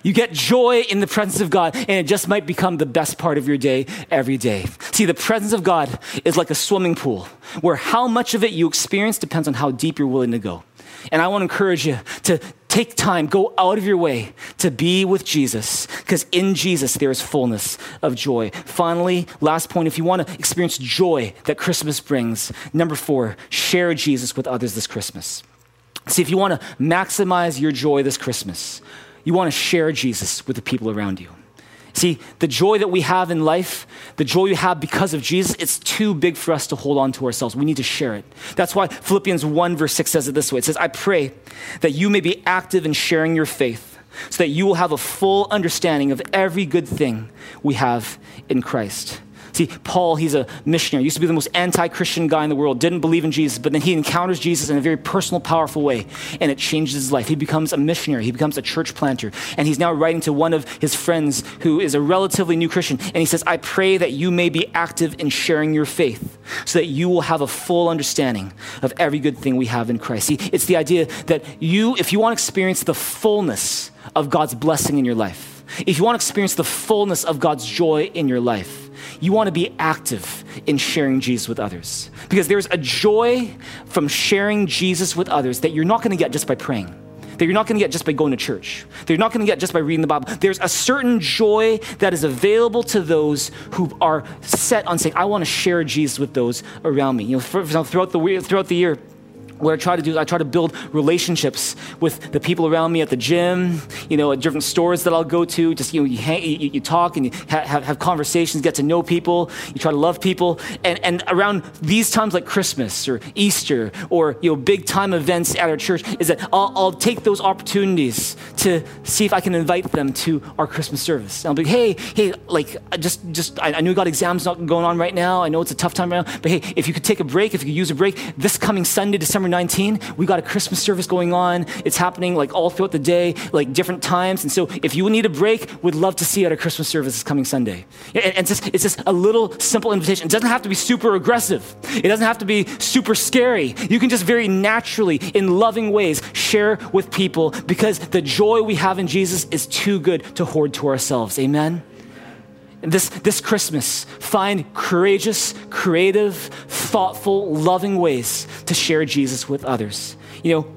[SPEAKER 1] You get joy in the presence of God, and it just might become the best part of your day every day. See, the presence of God is like a swimming pool where how much of it you experience depends on how deep you're willing to go. And I want to encourage you to take time, go out of your way to be with Jesus, because in Jesus there is fullness of joy. Finally, last point if you want to experience joy that Christmas brings, number four, share Jesus with others this Christmas. See, if you want to maximize your joy this Christmas, you want to share Jesus with the people around you. See, the joy that we have in life, the joy we have because of Jesus, it's too big for us to hold on to ourselves. We need to share it. That's why Philemon 1, verse 6 says it this way It says, I pray that you may be active in sharing your faith, so that you will have a full understanding of every good thing we have in Christ. See, Paul, he's a missionary, used to be the most anti Christian guy in the world, didn't believe in Jesus, but then he encounters Jesus in a very personal, powerful way, and it changes his life. He becomes a missionary, he becomes a church planter, and he's now writing to one of his friends who is a relatively new Christian, and he says, I pray that you may be active in sharing your faith so that you will have a full understanding of every good thing we have in Christ. See, it's the idea that you, if you want to experience the fullness of God's blessing in your life, if you want to experience the fullness of God's joy in your life, you want to be active in sharing Jesus with others. Because there's a joy from sharing Jesus with others that you're not going to get just by praying that you're not going to get just by going to church, that you're not going to get just by reading the Bible. There's a certain joy that is available to those who are set on saying, I want to share Jesus with those around me. You know, throughout the, throughout the year, what I try to do is I try to build relationships with the people around me at the gym, you know, at different stores that I'll go to. Just, you know, you, hang, you, you talk and you ha- have, have conversations, get to know people. You try to love people. And, and around these times like Christmas or Easter or, you know, big time events at our church is that I'll, I'll take those opportunities to see if I can invite them to our Christmas service. And I'll be, hey, hey, like, just, just, I, I know you got exams not going on right now. I know it's a tough time right now, but hey, if you could take a break, if you could use a break, this coming Sunday, December December 19, we got a Christmas service going on. It's happening like all throughout the day, like different times. And so if you need a break, we'd love to see you at our Christmas service this coming Sunday. And it's just, it's just a little simple invitation. It doesn't have to be super aggressive. It doesn't have to be super scary. You can just very naturally, in loving ways, share with people because the joy we have in Jesus is too good to hoard to ourselves. Amen? This, this Christmas, find courageous, creative, thoughtful, loving ways to share Jesus with others. You know,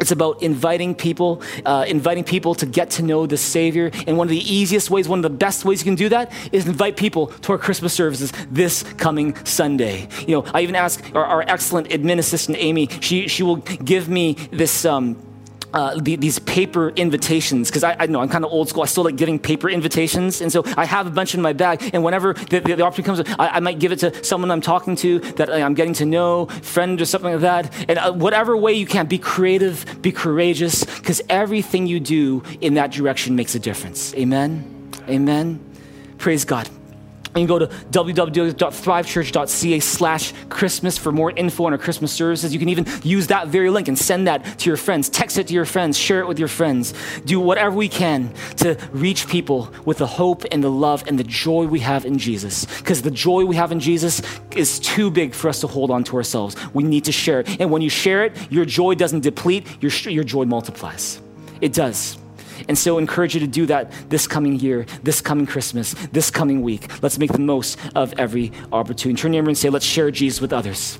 [SPEAKER 1] it's about inviting people, uh, inviting people to get to know the Savior. And one of the easiest ways, one of the best ways you can do that is invite people to our Christmas services this coming Sunday. You know, I even ask our, our excellent admin assistant, Amy, she, she will give me this. Um, uh, the, these paper invitations because I, I, know I'm kind of old school. I still like getting paper invitations, and so I have a bunch in my bag. And whenever the, the, the opportunity comes, I, I, might give it to someone I'm talking to that I'm getting to know, friend or something like that. And uh, whatever way you can, be creative, be courageous, because everything you do in that direction makes a difference. Amen. Amen. Praise God. You can go to www.thrivechurch.ca slash Christmas for more info on our Christmas services. You can even use that very link and send that to your friends. Text it to your friends. Share it with your friends. Do whatever we can to reach people with the hope and the love and the joy we have in Jesus. Because the joy we have in Jesus is too big for us to hold on to ourselves. We need to share it. And when you share it, your joy doesn't deplete, your, your joy multiplies. It does. And so encourage you to do that this coming year, this coming Christmas, this coming week. Let's make the most of every opportunity. Turn your neighbor and say, let's share Jesus with others.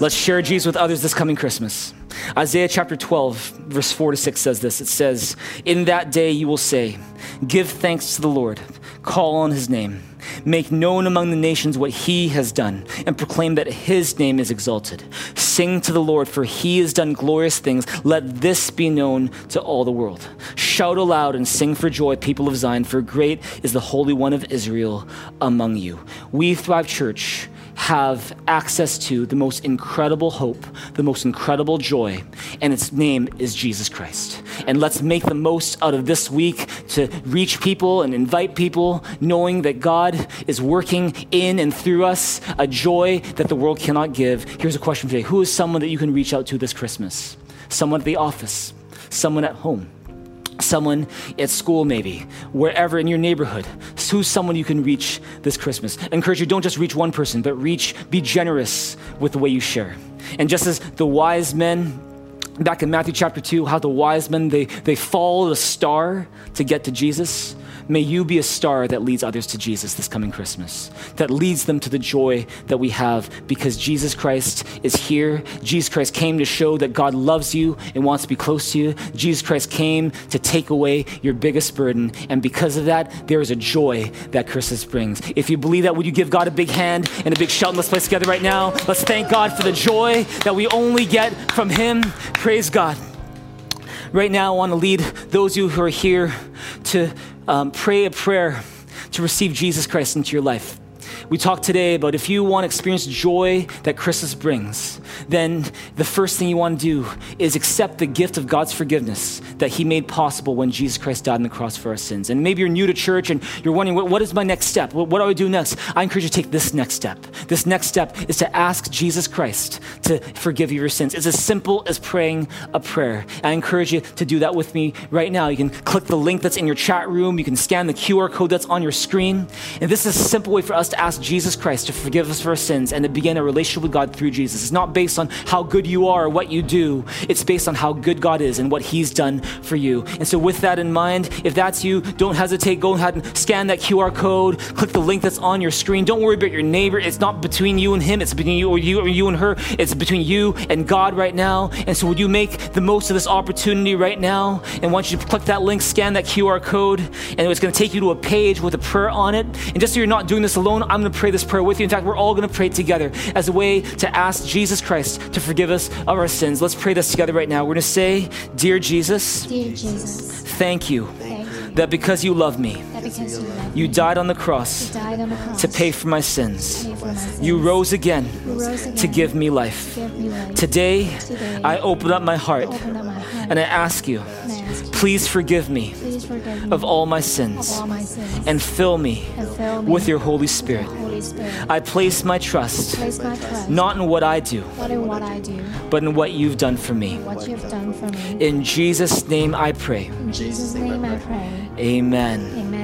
[SPEAKER 1] Let's share Jesus with others this coming Christmas. Isaiah chapter 12, verse 4 to 6 says this It says, In that day you will say, Give thanks to the Lord, call on his name. Make known among the nations what he has done, and proclaim that his name is exalted. Sing to the Lord, for he has done glorious things. Let this be known to all the world. Shout aloud and sing for joy, people of Zion, for great is the Holy One of Israel among you. We, Thrive Church, have access to the most incredible hope, the most incredible joy, and its name is Jesus Christ. And let's make the most out of this week to reach people and invite people, knowing that God is working in and through us a joy that the world cannot give. Here's a question today Who is someone that you can reach out to this Christmas? Someone at the office, someone at home someone at school, maybe, wherever in your neighborhood. Who's someone you can reach this Christmas? I encourage you, don't just reach one person, but reach, be generous with the way you share. And just as the wise men, back in Matthew chapter 2, how the wise men, they, they followed a star to get to Jesus, May you be a star that leads others to Jesus this coming Christmas, that leads them to the joy that we have because Jesus Christ is here. Jesus Christ came to show that God loves you and wants to be close to you. Jesus Christ came to take away your biggest burden. And because of that, there is a joy that Christmas brings. If you believe that, would you give God a big hand and a big shout? And Let's play together right now. Let's thank God for the joy that we only get from Him. Praise God. Right now, I want to lead those of you who are here to um, pray a prayer to receive Jesus Christ into your life. We talked today about if you want to experience joy that Christmas brings, then the first thing you want to do is accept the gift of God's forgiveness that He made possible when Jesus Christ died on the cross for our sins. And maybe you're new to church and you're wondering, what, what is my next step? What, what do I do next? I encourage you to take this next step. This next step is to ask Jesus Christ to forgive you your sins. It's as simple as praying a prayer. I encourage you to do that with me right now. You can click the link that's in your chat room, you can scan the QR code that's on your screen. And this is a simple way for us to ask ask Jesus Christ to forgive us for our sins and to begin a relationship with God through Jesus. It's not based on how good you are or what you do, it's based on how good God is and what He's done for you. And so, with that in mind, if that's you, don't hesitate. Go ahead and scan that QR code, click the link that's on your screen. Don't worry about your neighbor. It's not between you and him, it's between you or you or you and her. It's between you and God right now. And so, would you make the most of this opportunity right now? And once you click that link, scan that QR code, and it's going to take you to a page with a prayer on it. And just so you're not doing this alone, I'm going to pray this prayer with you. In fact, we're all going to pray together as a way to ask Jesus Christ to forgive us of our sins. Let's pray this together right now. We're going to say, Dear Jesus,
[SPEAKER 4] Dear Jesus,
[SPEAKER 1] thank you
[SPEAKER 4] thank you
[SPEAKER 1] that because you love me,
[SPEAKER 4] you love
[SPEAKER 1] you
[SPEAKER 4] me,
[SPEAKER 1] died on the cross
[SPEAKER 4] on the cross
[SPEAKER 1] to pay for my sins.
[SPEAKER 4] pay for my sins.
[SPEAKER 1] You rose again
[SPEAKER 4] rose again
[SPEAKER 1] to give me life.
[SPEAKER 4] give me life.
[SPEAKER 1] Today,
[SPEAKER 4] Today,
[SPEAKER 1] I open up my heart
[SPEAKER 4] open up my heart
[SPEAKER 1] and I ask you, please forgive me
[SPEAKER 4] please forgive me
[SPEAKER 1] of all my
[SPEAKER 4] of
[SPEAKER 1] sins
[SPEAKER 4] all my sins
[SPEAKER 1] and fill me
[SPEAKER 4] and fill me
[SPEAKER 1] with your Holy Spirit.
[SPEAKER 4] Holy Spirit.
[SPEAKER 1] I place my trust
[SPEAKER 4] Place my trust
[SPEAKER 1] not in what I do,
[SPEAKER 4] not in what I do,
[SPEAKER 1] but in what you've done for me.
[SPEAKER 4] what you've done for me.
[SPEAKER 1] In Jesus' name I pray.
[SPEAKER 4] In Jesus' name I pray.
[SPEAKER 1] Amen.
[SPEAKER 4] Amen.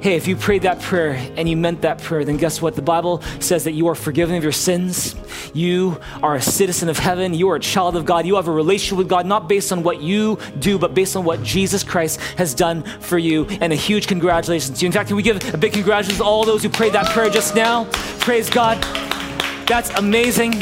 [SPEAKER 1] Hey, if you prayed that prayer and you meant that prayer, then guess what? The Bible says that you are forgiven of your sins. You are a citizen of heaven. You are a child of God. You have a relationship with God, not based on what you do, but based on what Jesus Christ has done for you. And a huge congratulations to you. In fact, can we give a big congratulations to all those who prayed that prayer just now? Praise God. That's amazing.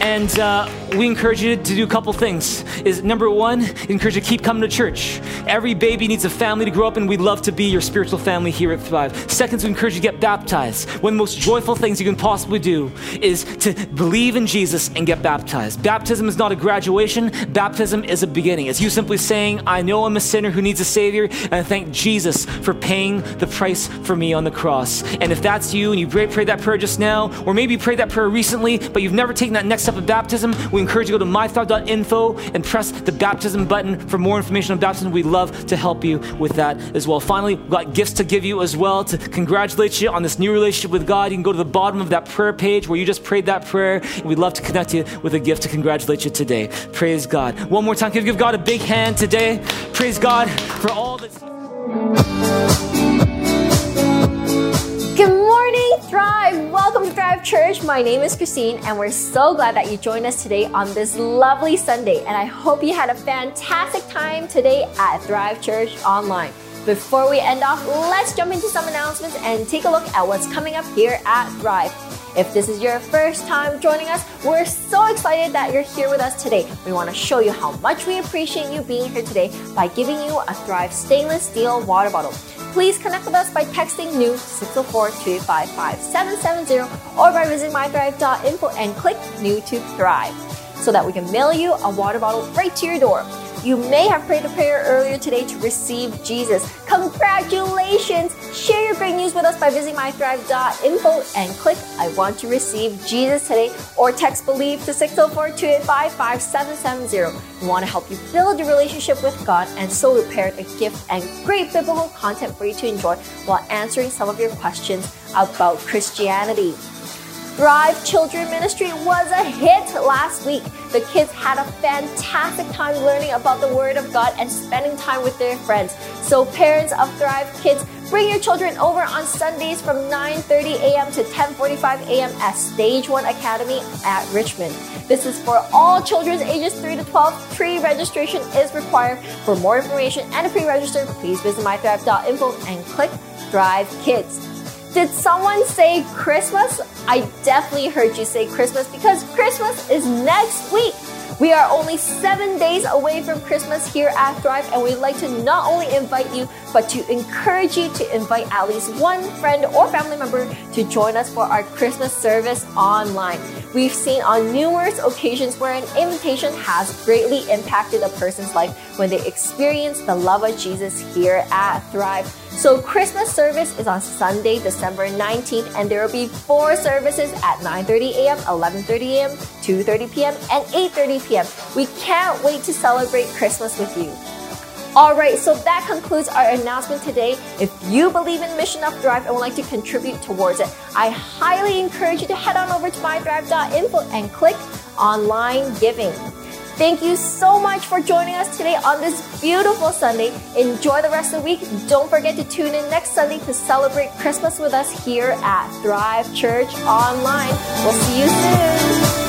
[SPEAKER 1] And uh, we encourage you to do a couple things. Is number one, encourage you to keep coming to church. Every baby needs a family to grow up, and we'd love to be your spiritual family here at Thrive. Second, we encourage you to get baptized. One of the most joyful things you can possibly do is to believe in Jesus and get baptized. Baptism is not a graduation, baptism is a beginning. It's you simply saying, I know I'm a sinner who needs a Savior, and I thank Jesus for paying the price for me on the cross. And if that's you and you prayed prayed that prayer just now, or maybe you prayed that prayer recently, but you've never taken that next step of baptism, we encourage you to go to mythrive.info and press the baptism button for more information on baptism. We'd love to help you with that as well. Finally, we've got gifts to give you as well to congratulate you on this new relationship with God. You can go to the bottom of that prayer page where you just prayed that prayer, and we'd love to connect you with a gift to congratulate you today. Praise God. One more time, can you give God a big hand today? Praise God for all that's.
[SPEAKER 5] Church. My name is Christine, and we're so glad that you joined us today on this lovely Sunday. And I hope you had a fantastic time today at Thrive Church Online. Before we end off, let's jump into some announcements and take a look at what's coming up here at Thrive. If this is your first time joining us, we're so excited that you're here with us today. We want to show you how much we appreciate you being here today by giving you a Thrive stainless steel water bottle. Please connect with us by texting new 604-255-770 or by visiting mythrive.info and click new to thrive so that we can mail you a water bottle right to your door. You may have prayed the prayer earlier today to receive Jesus. Congratulations! Share your great news with us by visiting mythrive.info and click I want to receive Jesus today or text believe to 604-285-5770. We want to help you build your relationship with God and so we prepared a gift and great biblical content for you to enjoy while answering some of your questions about Christianity. Thrive Children Ministry was a hit last week. The kids had a fantastic time learning about the Word of God and spending time with their friends. So, parents of Thrive Kids, bring your children over on Sundays from 9:30 a.m. to 10:45 a.m. at Stage One Academy at Richmond. This is for all children ages 3 to 12. Pre-registration is required. For more information and to pre-register, please visit mythrive.info and click Thrive Kids. Did someone say Christmas? I definitely heard you say Christmas because Christmas is next week. We are only seven days away from Christmas here at Thrive, and we'd like to not only invite you, but to encourage you to invite at least one friend or family member to join us for our Christmas service online. We've seen on numerous occasions where an invitation has greatly impacted a person's life when they experience the love of Jesus here at Thrive. So Christmas service is on Sunday, December 19th, and there will be four services at 9:30 a.m., 11:30 a.m., 2:30 p.m., and 8:30 p.m. We can't wait to celebrate Christmas with you. All right, so that concludes our announcement today. If you believe in Mission of Thrive and would like to contribute towards it, I highly encourage you to head on over to mythrive.info and click online giving. Thank you so much for joining us today on this beautiful Sunday. Enjoy the rest of the week. Don't forget to tune in next Sunday to celebrate Christmas with us here at Thrive Church Online. We'll see you soon.